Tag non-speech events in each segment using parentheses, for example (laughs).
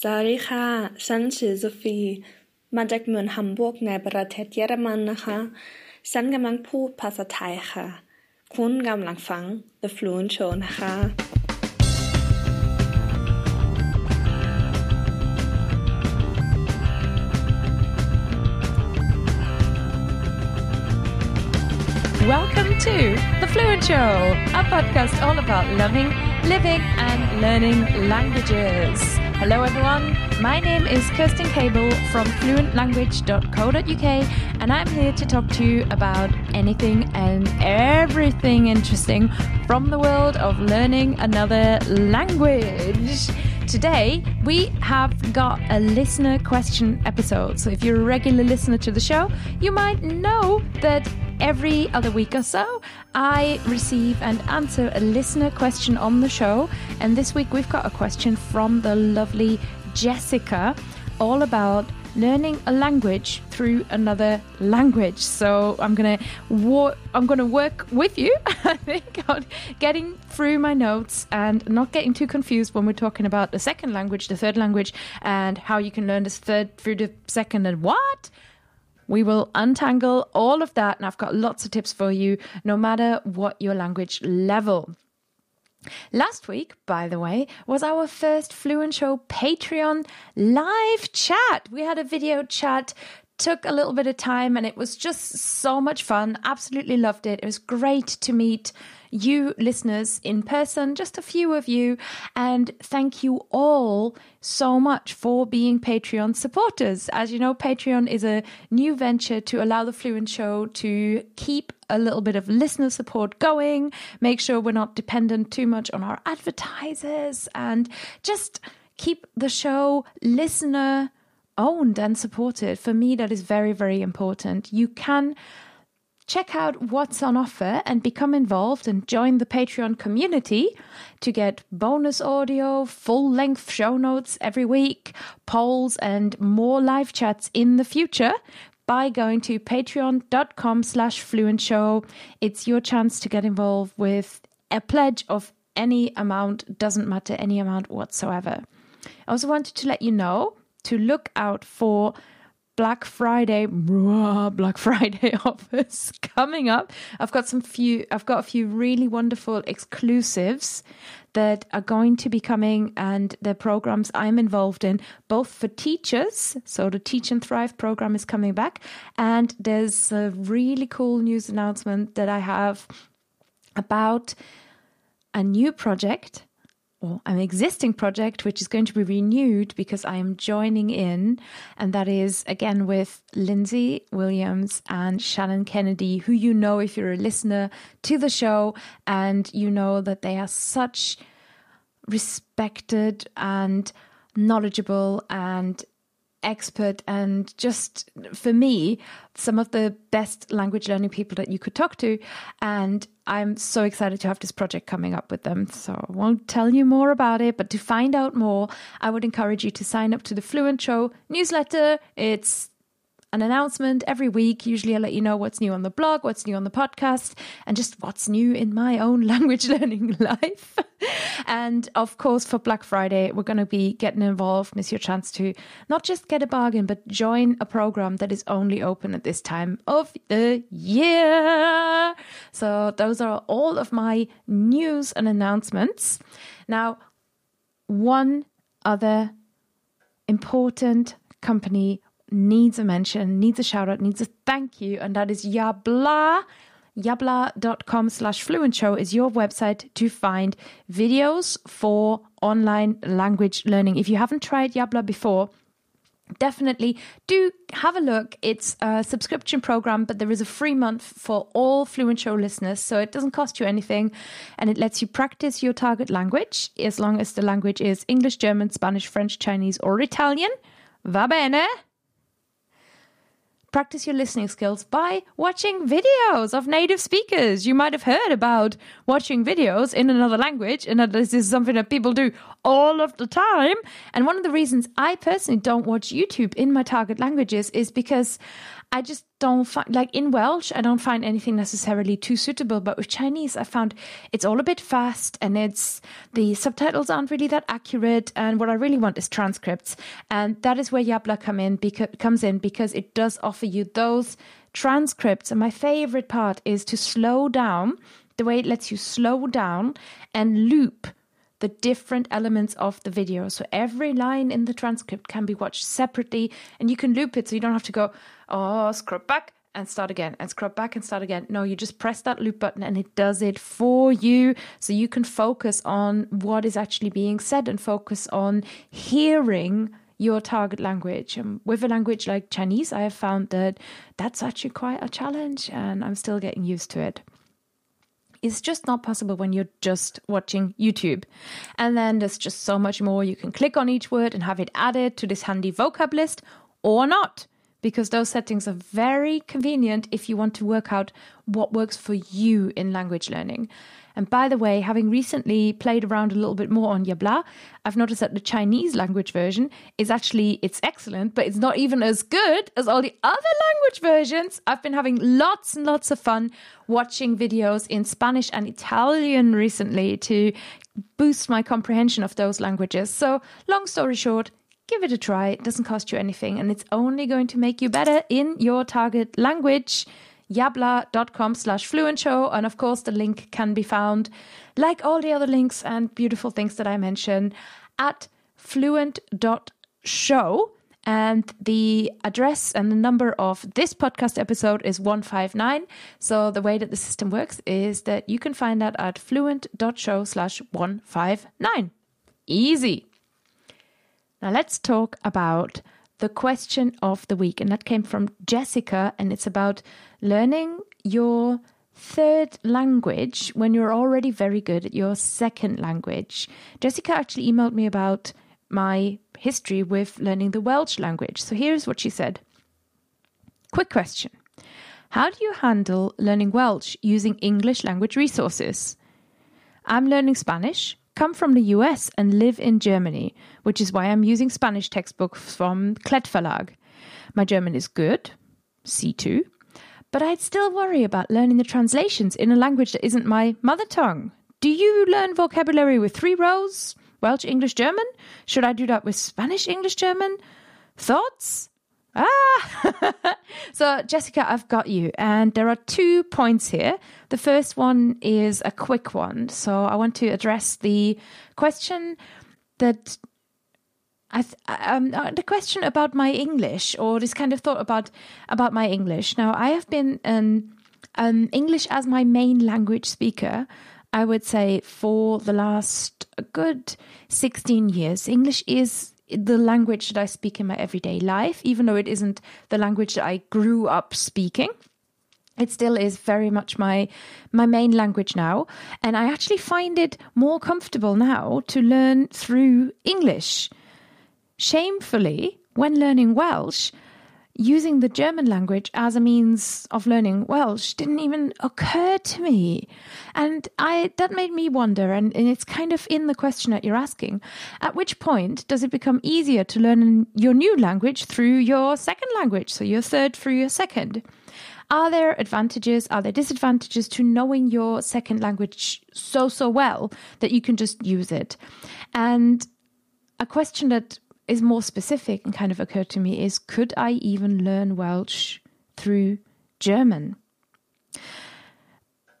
สวัสดีค่ะ ฉันชื่อโซฟี มาจากเมืองฮัมบูร์กในประเทศเยอรมันนะคะ ฉันกำลังพูดภาษาไทยค่ะ คุณกำลังฟัง The Fluent Show นะคะ Welcome to The Fluent Show, a podcast all about learning, living, and learning languages. Hello, everyone. My name is Kerstin Cable from fluentlanguage.co.uk, and I'm here to talk to you about anything and everything interesting from the world of learning another language. Today, we have got a listener question episode. So, if you're a regular listener to the show, you might know that every other week or so, I receive and answer a listener question on the show. And this week, we've got a question from the lovely Jessica all about learning a language through another language. So I'm gonna wo- I'm gonna work with you. (laughs) I think on getting through my notes and not getting too confused when we're talking about the second language, the third language, and how you can learn this third through the second and what. We will untangle all of that, and I've got lots of tips for you, no matter what your language level. Last week, by the way, was our first Fluent Show Patreon live chat. We had a video chat, took a little bit of time, and it was just so much fun. Absolutely loved it. It was great to meet you listeners in person, just a few of you. And thank you all so much for being Patreon supporters. As you know, Patreon is a new venture to allow the Fluent Show to keep a little bit of listener support going, make sure we're not dependent too much on our advertisers, and just keep the show listener owned and supported. For me, that is very, very important. You can check out what's on offer and become involved and join the Patreon community to get bonus audio, full length show notes every week, polls, and more live chats in the future by going to patreon.com slash fluent show. It's your chance to get involved with a pledge of any amount, doesn't matter any amount whatsoever. I also wanted to let you know to look out for Black Friday, Black Friday (laughs) offers coming up. I've got some few, I've got a few really wonderful exclusives that are going to be coming and the programs I'm involved in, both for teachers. So the Teach and Thrive program is coming back. And there's a really cool news announcement that I have about a new project or an existing project which is going to be renewed because I am joining in, and that is again with Lindsay Williams and Shannon Kennedy, who you know if you're a listener to the show, and you know that they are such respected and knowledgeable and expert and just for me some of the best language learning people that you could talk to. And i'm so excited to have this project coming up with them. So i won't tell you more about it but to find out more i would encourage you to sign up to the fluent show newsletter. It's an announcement every week. Usually, I let you know what's new on the blog, what's new on the podcast, and just what's new in my own (laughs) language learning life. and of course, for Black Friday, we're going to be getting involved. It's your chance to not just get a bargain, but join a program that is only open at this time of the year. So, those are all of my news and announcements. Now, one other important company needs a mention, needs a shout out, needs a thank you, and that is Yabla. Yabla.com slash fluent show is your website to find videos for online language learning. If you haven't tried Yabla before, definitely do have a look. It's a subscription program, but there is a free month for all Fluent Show listeners, so it doesn't cost you anything and it lets you practice your target language as long as the language is English, German, Spanish, French, Chinese, or Italian. Va bene? Practice your listening skills by watching videos of native speakers. You might have heard about watching videos in another language, and this is something that people do all of the time. And one of the reasons I personally don't watch YouTube in my target languages is because I just don't find, like in Welsh, I don't find anything necessarily too suitable. But with Chinese, I found it's all a bit fast and it's the subtitles aren't really that accurate. And what I really want is transcripts. And that is where Yabla come in because, comes in because it does offer you those transcripts. And my favorite part is to slow down the way it lets you slow down and loop the different elements of the video. So every line in the transcript can be watched separately and you can loop it so you don't have to go, oh, scrub back and start again and scrub back and start again. No, you just press that loop button and it does it for you. So you can focus on what is actually being said and focus on hearing your target language. And with a language like Chinese, I have found that that's actually quite a challenge and I'm still getting used to it is just not possible when you're just watching YouTube. And then there's just so much more. You can click on each word and have it added to this handy vocab list or not, because those settings are very convenient if you want to work out what works for you in language learning. And by the way, having recently played around a little bit more on Yabla, I've noticed that the Chinese language version is actually it's excellent, but it's not even as good as all the other language versions. I've been having lots and lots of fun watching videos in Spanish and Italian recently to boost my comprehension of those languages. So, long story short, give it a try. It doesn't cost you anything and it's only going to make you better in your target language yabla.com slash fluent show. And of course, the link can be found, like all the other links and beautiful things that I mentioned, at fluent.show. And the address and the number of this podcast episode is 159. So the way that the system works is that you can find that at fluent.show slash 159. Easy. Now let's talk about the question of the week. And that came from Jessica. And it's about learning your third language when you're already very good at your second language. Jessica actually emailed me about my history with learning the Welsh language. So here's what she said Quick question How do you handle learning Welsh using English language resources? I'm learning Spanish, come from the US, and live in Germany, which is why I'm using Spanish textbooks from Klett Verlag. My German is good, C2, but I'd still worry about learning the translations in a language that isn't my mother tongue. Do you learn vocabulary with three rows? Welsh, English, German? Should I do that with Spanish, English, German? Thoughts? Ah! (laughs) so, Jessica, I've got you. And there are two points here. The first one is a quick one. So, I want to address the question that I th- um, uh, the question about my English, or this kind of thought about about my English. Now, I have been um, um, English as my main language speaker. I would say for the last good sixteen years. English is the language that I speak in my everyday life, even though it isn't the language that I grew up speaking it still is very much my my main language now. And i actually find it more comfortable now to learn through english. Shamefully, when learning Welsh, using the German language as a means of learning Welsh didn't even occur to me. And I that made me wonder, and, and, it's kind of in the question that you're asking. At which point does it become easier to learn your new language through your second language, so your third through your second? Are there advantages, are there disadvantages to knowing your second language so, so well that you can just use it? And a question that is more specific and kind of occurred to me is could I even learn Welsh through German?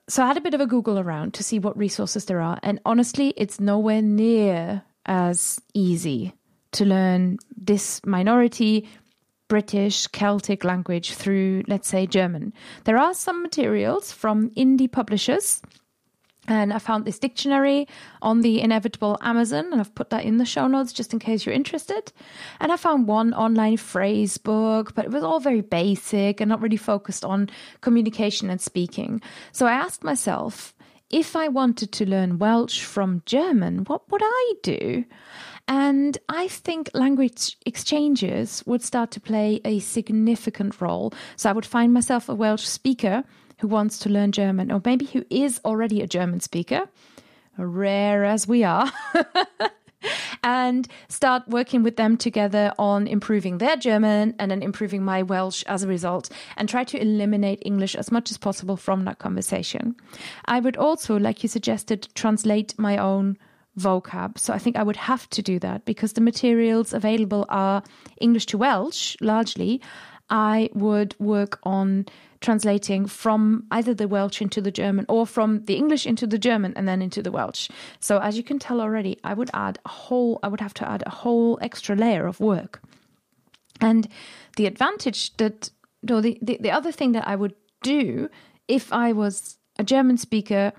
So I had a bit of a Google around to see what resources there are, and honestly, it's nowhere near as easy to learn this minority British Celtic language through, let's say, German. There are some materials from indie publishers and I found this dictionary on the inevitable Amazon, and I've put that in the show notes just in case you're interested. And I found one online phrase book, but it was all very basic and not really focused on communication and speaking. So I asked myself, if I wanted to learn Welsh from German, what would I do? And I think language exchanges would start to play a significant role. So I would find myself a Welsh speaker who wants to learn German, or maybe who is already a German speaker, rare as we are. (laughs) and start working with them together on improving their German and then improving my Welsh as a result and try to eliminate English as much as possible from that conversation. I would also, like you suggested, translate my own vocab. So I think I would have to do that because the materials available are English to Welsh largely. I would work on translating from either the Welsh into the German or from the English into the German and then into the Welsh. So as you can tell already, I would add a whole I would have to add a whole extra layer of work. And the advantage that or the, the, the other thing that I would do if I was a German speaker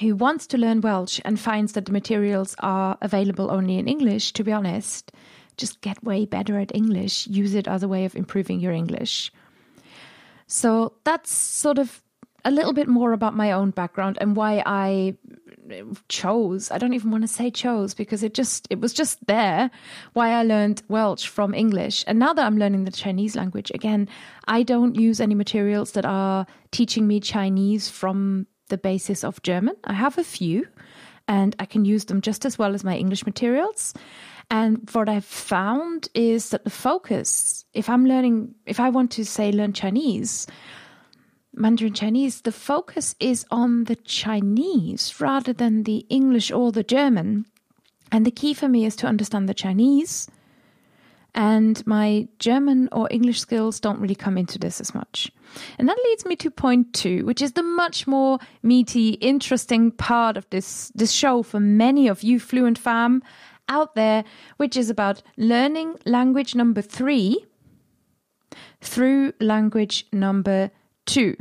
who wants to learn Welsh and finds that the materials are available only in English, to be honest, just get way better at English. Use it as a way of improving your English. So that's sort of a little bit more about my own background and why I chose i don't even want to say chose because it just it was just there why i learned welsh from english. And now that i'm learning the chinese language again i don't use any materials that are teaching me chinese from the basis of german. I have a few and i can use them just as well as my english materials. And what I've found is that the focus, if I'm learning, if I want to say learn Chinese, Mandarin Chinese, the focus is on the Chinese rather than the English or the German. And the key for me is to understand the Chinese. And my German or English skills don't really come into this as much. And that leads me to point two, which is the much more meaty, interesting part of this, this show for many of you fluent fam out there, which is about learning language number three through language number two.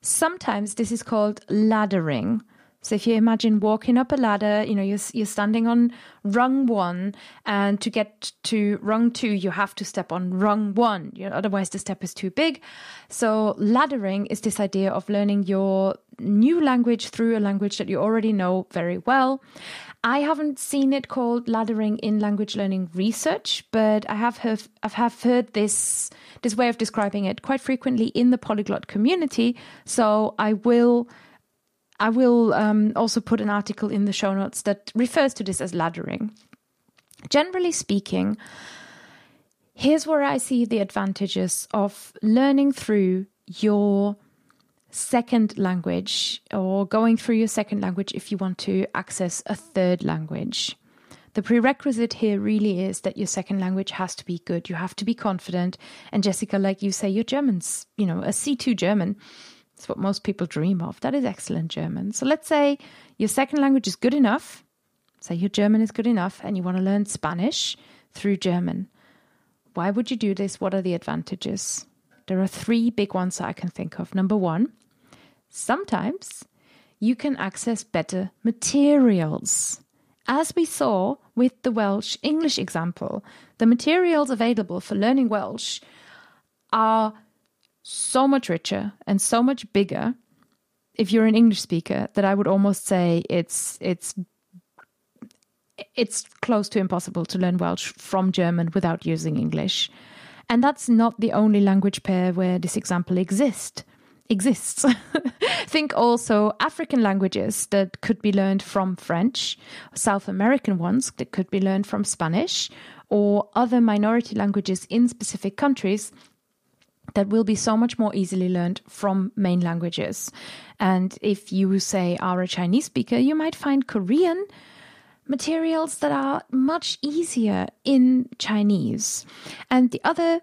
Sometimes this is called laddering. So if you imagine walking up a ladder, you know, you're, you're standing on rung one, and to get to rung two, you have to step on rung one. You know, otherwise, the step is too big. So laddering is this idea of learning your new language through a language that you already know very well. I haven't seen it called laddering in language learning research, but I have heard I have heard this this way of describing it quite frequently in the polyglot community. So I will I will um, also put an article in the show notes that refers to this as laddering. Generally speaking, here's where I see the advantages of learning through your second language or going through your second language if you want to access a third language. The prerequisite here really is that your second language has to be good. You have to be confident. And Jessica, like you say, your German's, you know, a C2 German. It's what most people dream of. That is excellent German. So let's say your second language is good enough. Say your German is good enough and you want to learn Spanish through German. Why would you do this? What are the advantages? There are three big ones that I can think of. Number one, Sometimes you can access better materials. As we saw with the Welsh English example, the materials available for learning Welsh are so much richer and so much bigger if you're an English speaker that I would almost say it's it's it's close to impossible to learn Welsh from German without using English. And that's not the only language pair where this example exists exists. (laughs) Think also African languages that could be learned from French, South American ones that could be learned from Spanish, or other minority languages in specific countries that will be so much more easily learned from main languages. And if you say are a Chinese speaker, you might find Korean materials that are much easier in Chinese. And the other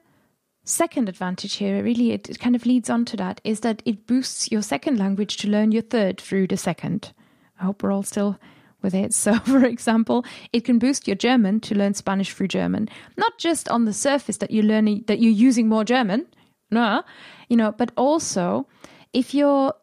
second advantage here, really, it, kind of leads on to that, is that it boosts your second language to learn your third through the second. I hope we're all still with it. (laughs) So, for example, it can boost your German to learn Spanish through German, not just on the surface that you're learning that you're using more German, no, you know, but also if you're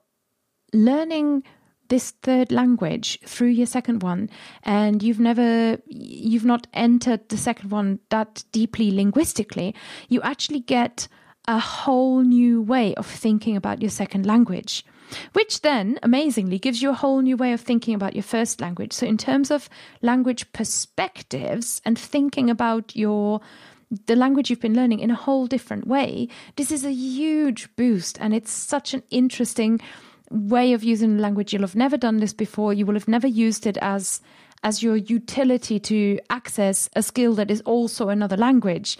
learning this third language through your second one and you've never you've not entered the second one that deeply linguistically you actually get a whole new way of thinking about your second language which then amazingly gives you a whole new way of thinking about your first language. So in terms of language perspectives and thinking about your the language you've been learning in a whole different way this is a huge boost and it's such an interesting way of using language. You'll have never done this before. You will have never used it as as your utility to access a skill that is also another language.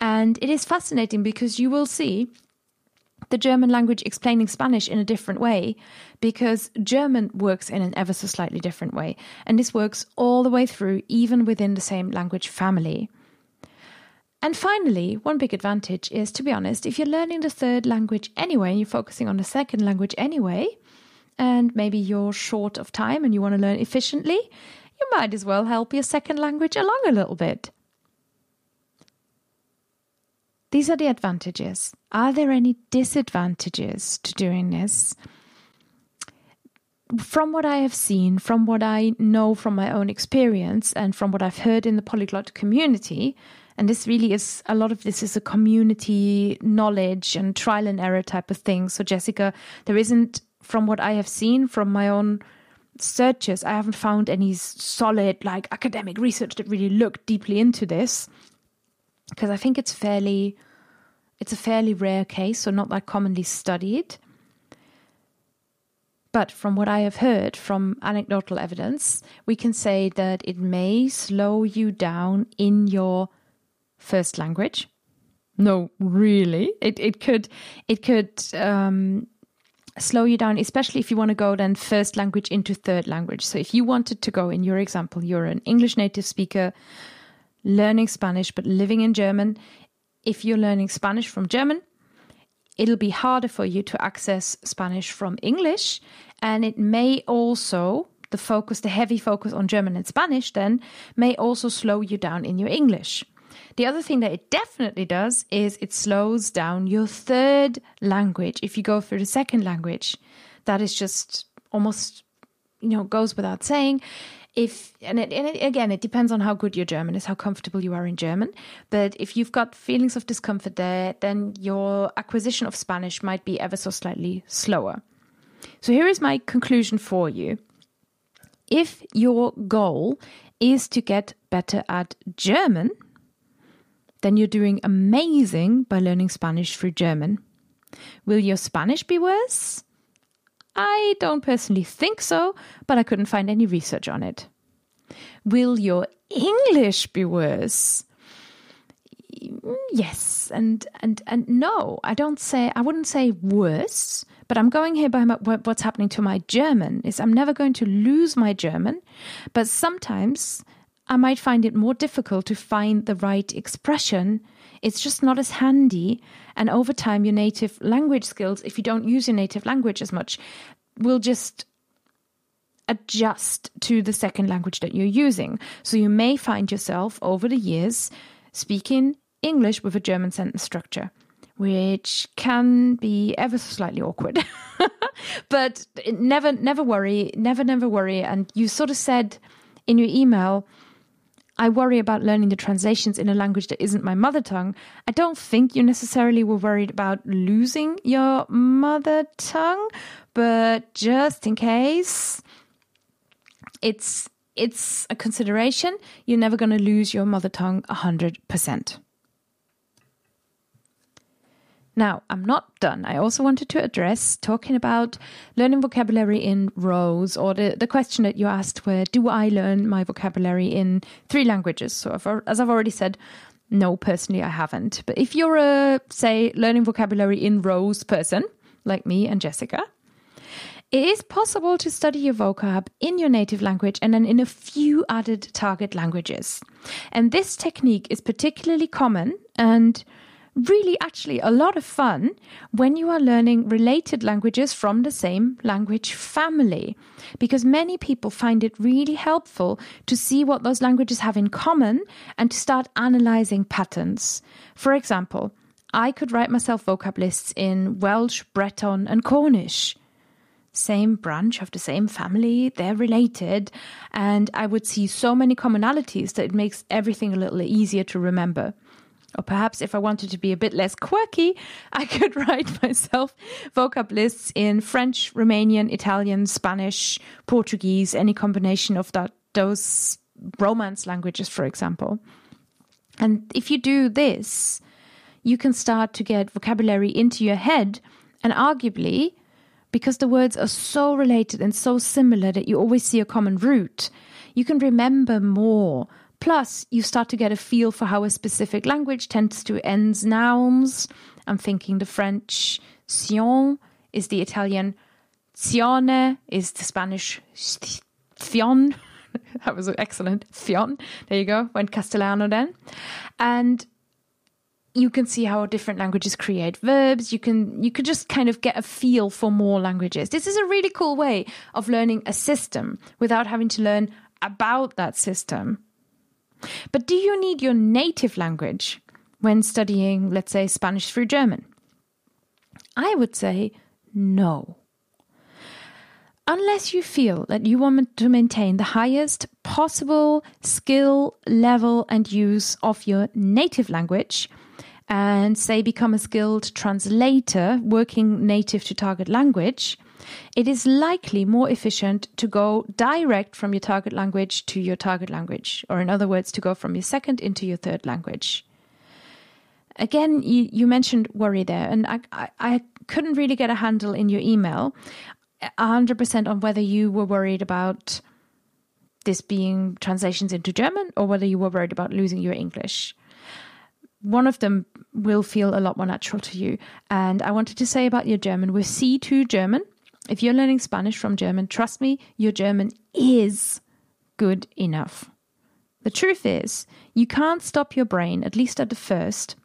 And it is fascinating because you will see the German language explaining Spanish in a different way because German works in an ever so slightly different way. And this works all the way through, even within the same language family. And finally, one big advantage is, to be honest, if you're learning the third language anyway, you're focusing on the second language anyway, and maybe you're short of time and you want to learn efficiently, you might as well help your second language along a little bit. These are the advantages. Are there any disadvantages to doing this? From what I have seen, from what I know from my own experience, and from what I've heard in the polyglot community, and this really is a lot of this is a community knowledge and trial and error type of thing. So, Jessica, there isn't, from what I have seen from my own searches, I haven't found any solid, like academic research that really looked deeply into this because I think it's fairly it's a fairly rare case, so not that commonly studied. But from what I have heard from anecdotal evidence, we can say that it may slow you down in your first language. No, really, it it could it could um, slow you down, especially if you want to go then first language into third language. So if you wanted to go in your example, you're an English native speaker learning Spanish but living in German, if you're learning Spanish from German, it'll be harder for you to access Spanish from English. And it may also, the focus, the heavy focus on German and Spanish, then may also slow you down in your English. The other thing that it definitely does is it slows down your third language. If you go for the second language, that is just almost, you know, goes without saying. If and, it, and it, again it depends on how good your german is how comfortable you are in german. But if you've got feelings of discomfort there then your acquisition of spanish might be ever so slightly slower. So here is my conclusion for you. If your goal is to get better at german then you're doing amazing by learning spanish through german will your spanish be worse I don't personally think so, but I couldn't find any research on it. Will your English be worse? Yes, and and and no, I don't say I wouldn't say worse, but I'm going here by my, what's happening to my German. Is I'm never going to lose my German, but sometimes I might find it more difficult to find the right expression it's just not as handy. And over time, your native language skills, if you don't use your native language as much, will just adjust to the second language that you're using. So you may find yourself over the years speaking English with a German sentence structure, which can be ever so slightly awkward. (laughs) but never, never worry, never, never worry. And you sort of said in your email, I worry about learning the translations in a language that isn't my mother tongue. I don't think you necessarily were worried about losing your mother tongue, but just in case, it's it's a consideration. You're never going to lose your mother tongue 100%. Now, I'm not done. I also wanted to address talking about learning vocabulary in rows, or the, the question that you asked where do I learn my vocabulary in three languages? So, as I've already said, no, personally, I haven't. But if you're a, say, learning vocabulary in rows person, like me and Jessica, it is possible to study your vocab in your native language and then in a few added target languages. And this technique is particularly common and really actually a lot of fun when you are learning related languages from the same language family. Because many people find it really helpful to see what those languages have in common and to start analyzing patterns. For example, I could write myself vocab lists in Welsh, Breton, and Cornish. Same branch of the same family, they're related, and I would see so many commonalities that it makes everything a little easier to remember. Or perhaps if I wanted to be a bit less quirky, (laughs) I could write (laughs) myself vocab lists in French, Romanian, Italian, Spanish, Portuguese, any combination of that those Romance languages, for example. And if you do this, you can start to get vocabulary into your head and arguably because the words are so related and so similar that you always see a common root, you can remember more. Plus, you start to get a feel for how a specific language tends to end nouns. I'm thinking the French sion is the Italian "zione" is the Spanish fion. (laughs) that was excellent. Fion. There you go. Went Castellano then. And you can see how different languages create verbs you can you can just kind of get a feel for more languages this is a really cool way of learning a system without having to learn about that system but do you need your native language when studying let's say spanish through german? I would say no. Unless you feel that you want to maintain the highest possible skill level and use of your native language and say become a skilled translator working native to target language, it is likely more efficient to go direct from your target language to your target language, or in other words, to go from your second into your third language. Again, you, you mentioned worry there, and I, I, I couldn't really get a handle in your email 100% on whether you were worried about this being translations into German or whether you were worried about losing your English one of them will feel a lot more natural to you. And I wanted to say about your German with C2 German, if you're learning Spanish from German, trust me, your German is good enough. The truth is, you can't stop your brain, at least at the first,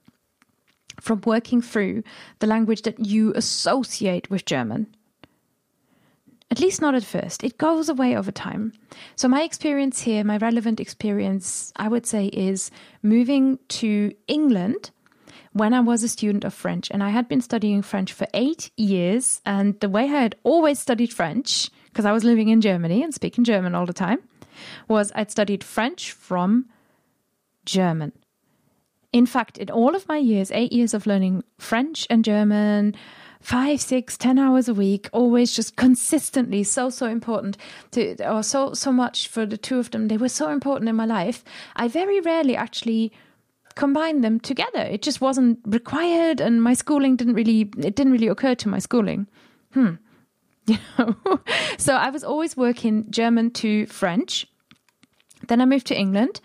from working through the language that you associate with German. At least not at first. It goes away over time. So, my experience here, my relevant experience, I would say, is moving to England when I was a student of French. And I had been studying French for eight years. And the way I had always studied French, because I was living in Germany and speaking German all the time, was I'd studied French from German. In fact, in all of my years, eight years of learning French and German, five, six, ten hours a week, always just consistently so, so important to, or so, so much for the two of them. They were so important in my life. I very rarely actually combined them together. It just wasn't required, and my schooling didn't really, it didn't really occur to my schooling. Hmm. (laughs) You know, so I was always working German to French. Then I moved to England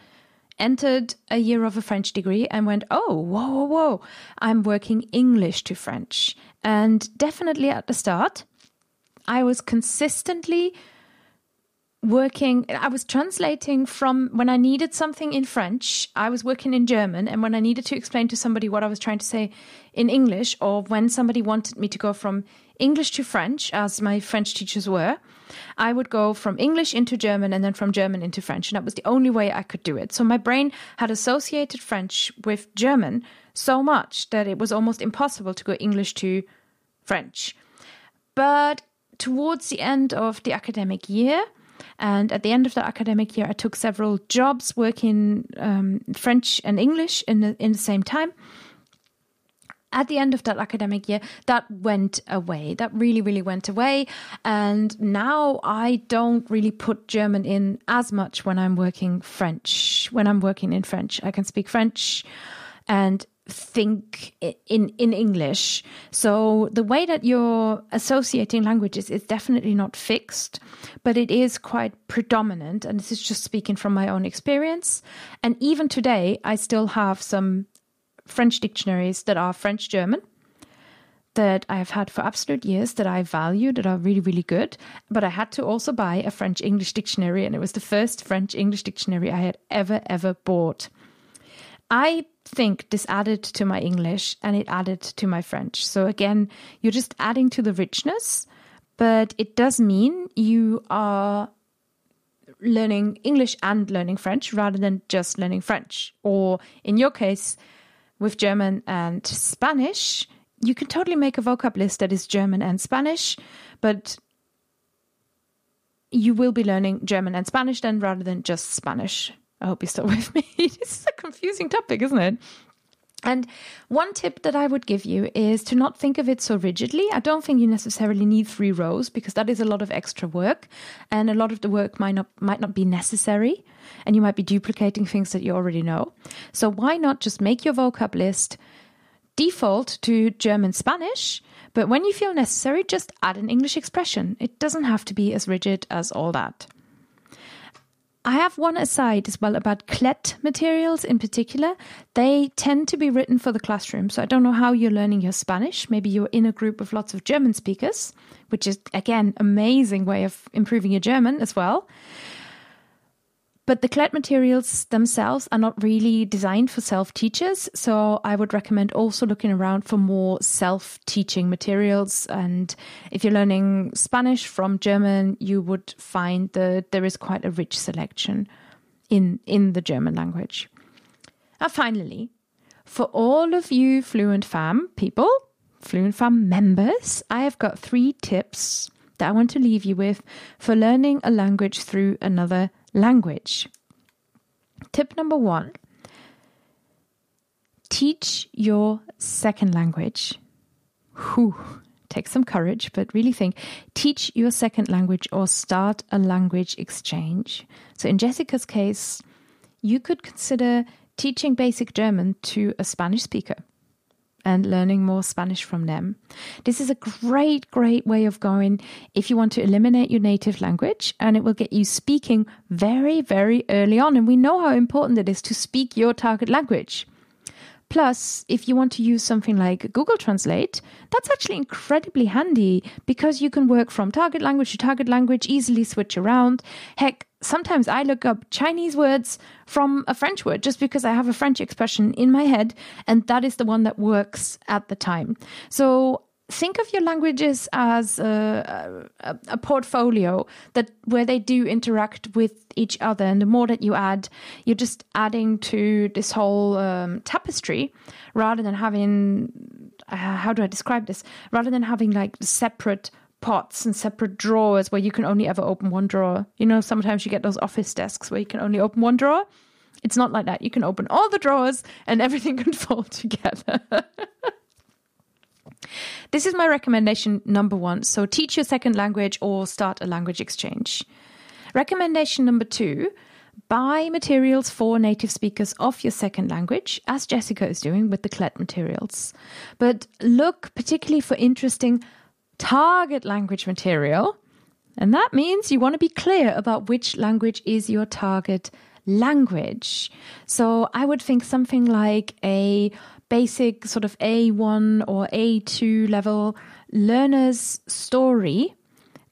entered a year of a French degree and went, oh, whoa, whoa, whoa, I'm working English to French. And definitely at the start, I was consistently working i was translating from when i needed something in french i was working in german and when i needed to explain to somebody what i was trying to say in english or when somebody wanted me to go from english to french as my french teachers were i would go from english into german and then from german into french and that was the only way i could do it. So my brain had associated french with german so much that it was almost impossible to go english to french. But towards the end of the academic year and at the end of the academic year, I took several jobs working um, French and English in the, in the same time. At the end of that academic year, that went away. That really, really went away. And now I don't really put German in as much when I'm working French. When I'm working in French, I can speak French and think in in English. So the way that you're associating languages is definitely not fixed, but it is quite predominant. And this is just speaking from my own experience. And even today, I still have some French dictionaries that are French German that I have had for absolute years that I value, that are really, really good. But I had to also buy a French English dictionary, and it was the first French English dictionary I had ever, ever bought. I think this added to my English and it added to my French. So again, you're just adding to the richness, but it does mean you are learning English and learning French rather than just learning French. Or in your case, with German and Spanish, you can totally make a vocab list that is German and Spanish, but you will be learning German and Spanish then rather than just Spanish. I hope you're still (laughs) with me. this is a confusing topic, isn't it? And one tip that I would give you is to not think of it so rigidly. I don't think you necessarily need three rows because that is a lot of extra work and a lot of the work might not might not be necessary and you might be duplicating things that you already know. So why not just make your vocab list default to German Spanish, But when you feel necessary, just add an English expression. It doesn't have to be as rigid as all that. I have one aside as well about Klett materials in particular. They tend to be written for the classroom. So I don't know how you're learning your Spanish. Maybe you're in a group with lots of German speakers, which is again amazing way of improving your German as well. But the Klett materials themselves are not really designed for self teachers. So I would recommend also looking around for more self teaching materials. And if you're learning Spanish from German, you would find that there is quite a rich selection in, in the German language. And finally, for all of you Fluent Fam people, Fluent Fam members, I have got three tips that I want to leave you with for learning a language through another language. Tip number one teach your second language. Whew, take some courage, but really think teach your second language or start a language exchange. So, in Jessica's case, you could consider teaching basic German to a Spanish speaker and learning more Spanish from them. This is a great, great way of going if you want to eliminate your native language and it will get you speaking very, very early on. And we know how important it is to speak your target language. Plus, if you want to use something like Google Translate, that's actually incredibly handy because you can work from target language to target language, easily switch around. Heck, sometimes I look up Chinese words from a French word just because I have a French expression in my head, and that is the one that works at the time. So think of your languages as a, a, a, portfolio that where they do interact with each other and the more that you add you're just adding to this whole um, tapestry rather than having uh, how do i describe this rather than having like separate pots and separate drawers where you can only ever open one drawer you know sometimes you get those office desks where you can only open one drawer it's not like that you can open all the drawers and everything (laughs) can fall together This is my recommendation number one. So teach your second language or start a language exchange. Recommendation number two buy materials for native speakers of your second language, as Jessica is doing with the Klett materials. But look particularly for interesting target language material. And that means you want to be clear about which language is your target language. So I would think something like a basic sort of A1 or A2 level learner's story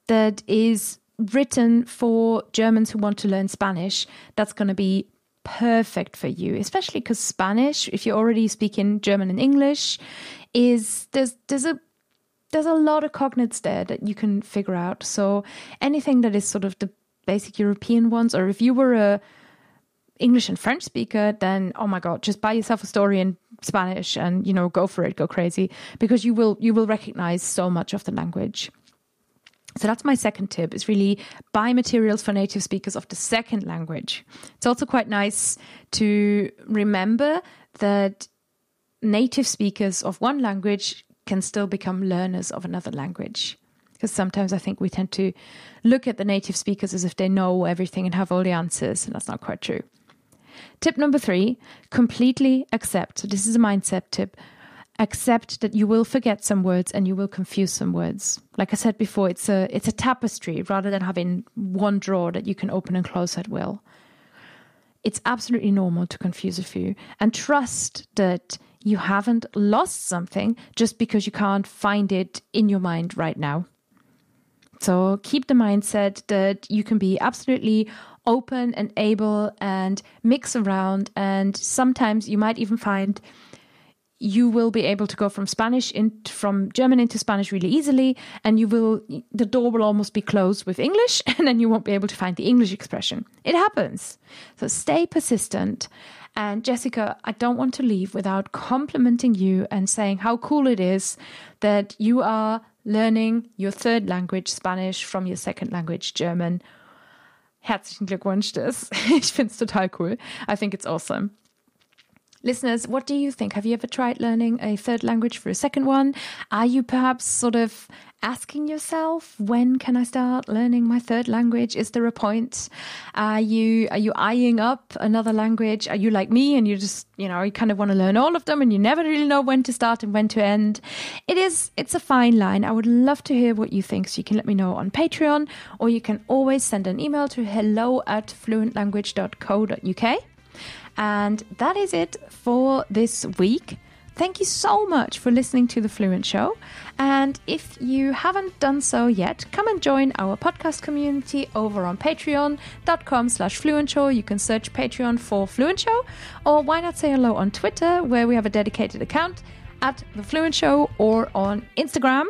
that is written for Germans who want to learn Spanish, that's going to be perfect for you, especially because Spanish, if you're already speaking German and English, is there's there's a there's a lot of cognates there that you can figure out. So anything that is sort of the basic European ones, or if you were a English and French speaker, then oh my god, just buy yourself a story in Spanish and you know go for it, go crazy because you will you will recognize so much of the language. So that's my second tip is really buy materials for native speakers of the second language. It's also quite nice to remember that native speakers of one language can still become learners of another language. Because sometimes I think we tend to look at the native speakers as if they know everything and have all the answers, and that's not quite true. Tip number three completely accept. So, this is a mindset tip. Accept that you will forget some words and you will confuse some words. Like I said before, it's a it's a tapestry rather than having one drawer that you can open and close at will. It's absolutely normal to confuse a few and trust that you haven't lost something just because you can't find it in your mind right now. So keep the mindset that you can be absolutely open and able and mix around. And sometimes you might even find you will be able to go from Spanish in from German into Spanish really easily, and you will the door will almost be closed with English, (laughs) and then you won't be able to find the English expression. It happens. So stay persistent. And Jessica, I don't want to leave without complimenting you and saying how cool it is that you are learning your third language, Spanish, from your second language, German, Herzlichen Glückwunsch, das. (laughs) Ich finde es total cool. I think it's awesome. Listeners, what do you think? Have you ever tried learning a third language for a second one? Are you perhaps sort of asking yourself, when can I start learning my third language? Is there a point? Are you are you eyeing up another language? Are you like me and you just, you know, you kind of want to learn all of them and you never really know when to start and when to end? It is it's a fine line. I would love to hear what you think. So you can let me know on Patreon or you can always send an email to hello at fluentlanguage.co.uk. And that is it for this week. Thank you so much for listening to The Fluent Show. And if you haven't done so yet, come and join our podcast community over on patreon.com slash fluent show. You can search Patreon for Fluent Show, or why not say hello on Twitter, where we have a dedicated account at The Fluent Show, or on Instagram,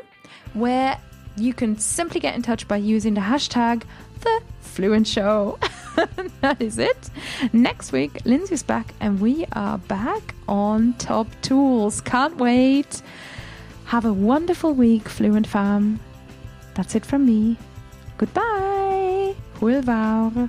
where you can simply get in touch by using the hashtag The Fluent Show. (laughs) that is it. Next week, Lindsay's back and we are back on top tools. Can't wait. Have a wonderful week, Fluent Fam. That's it from me. Goodbye. Hwyl fawr.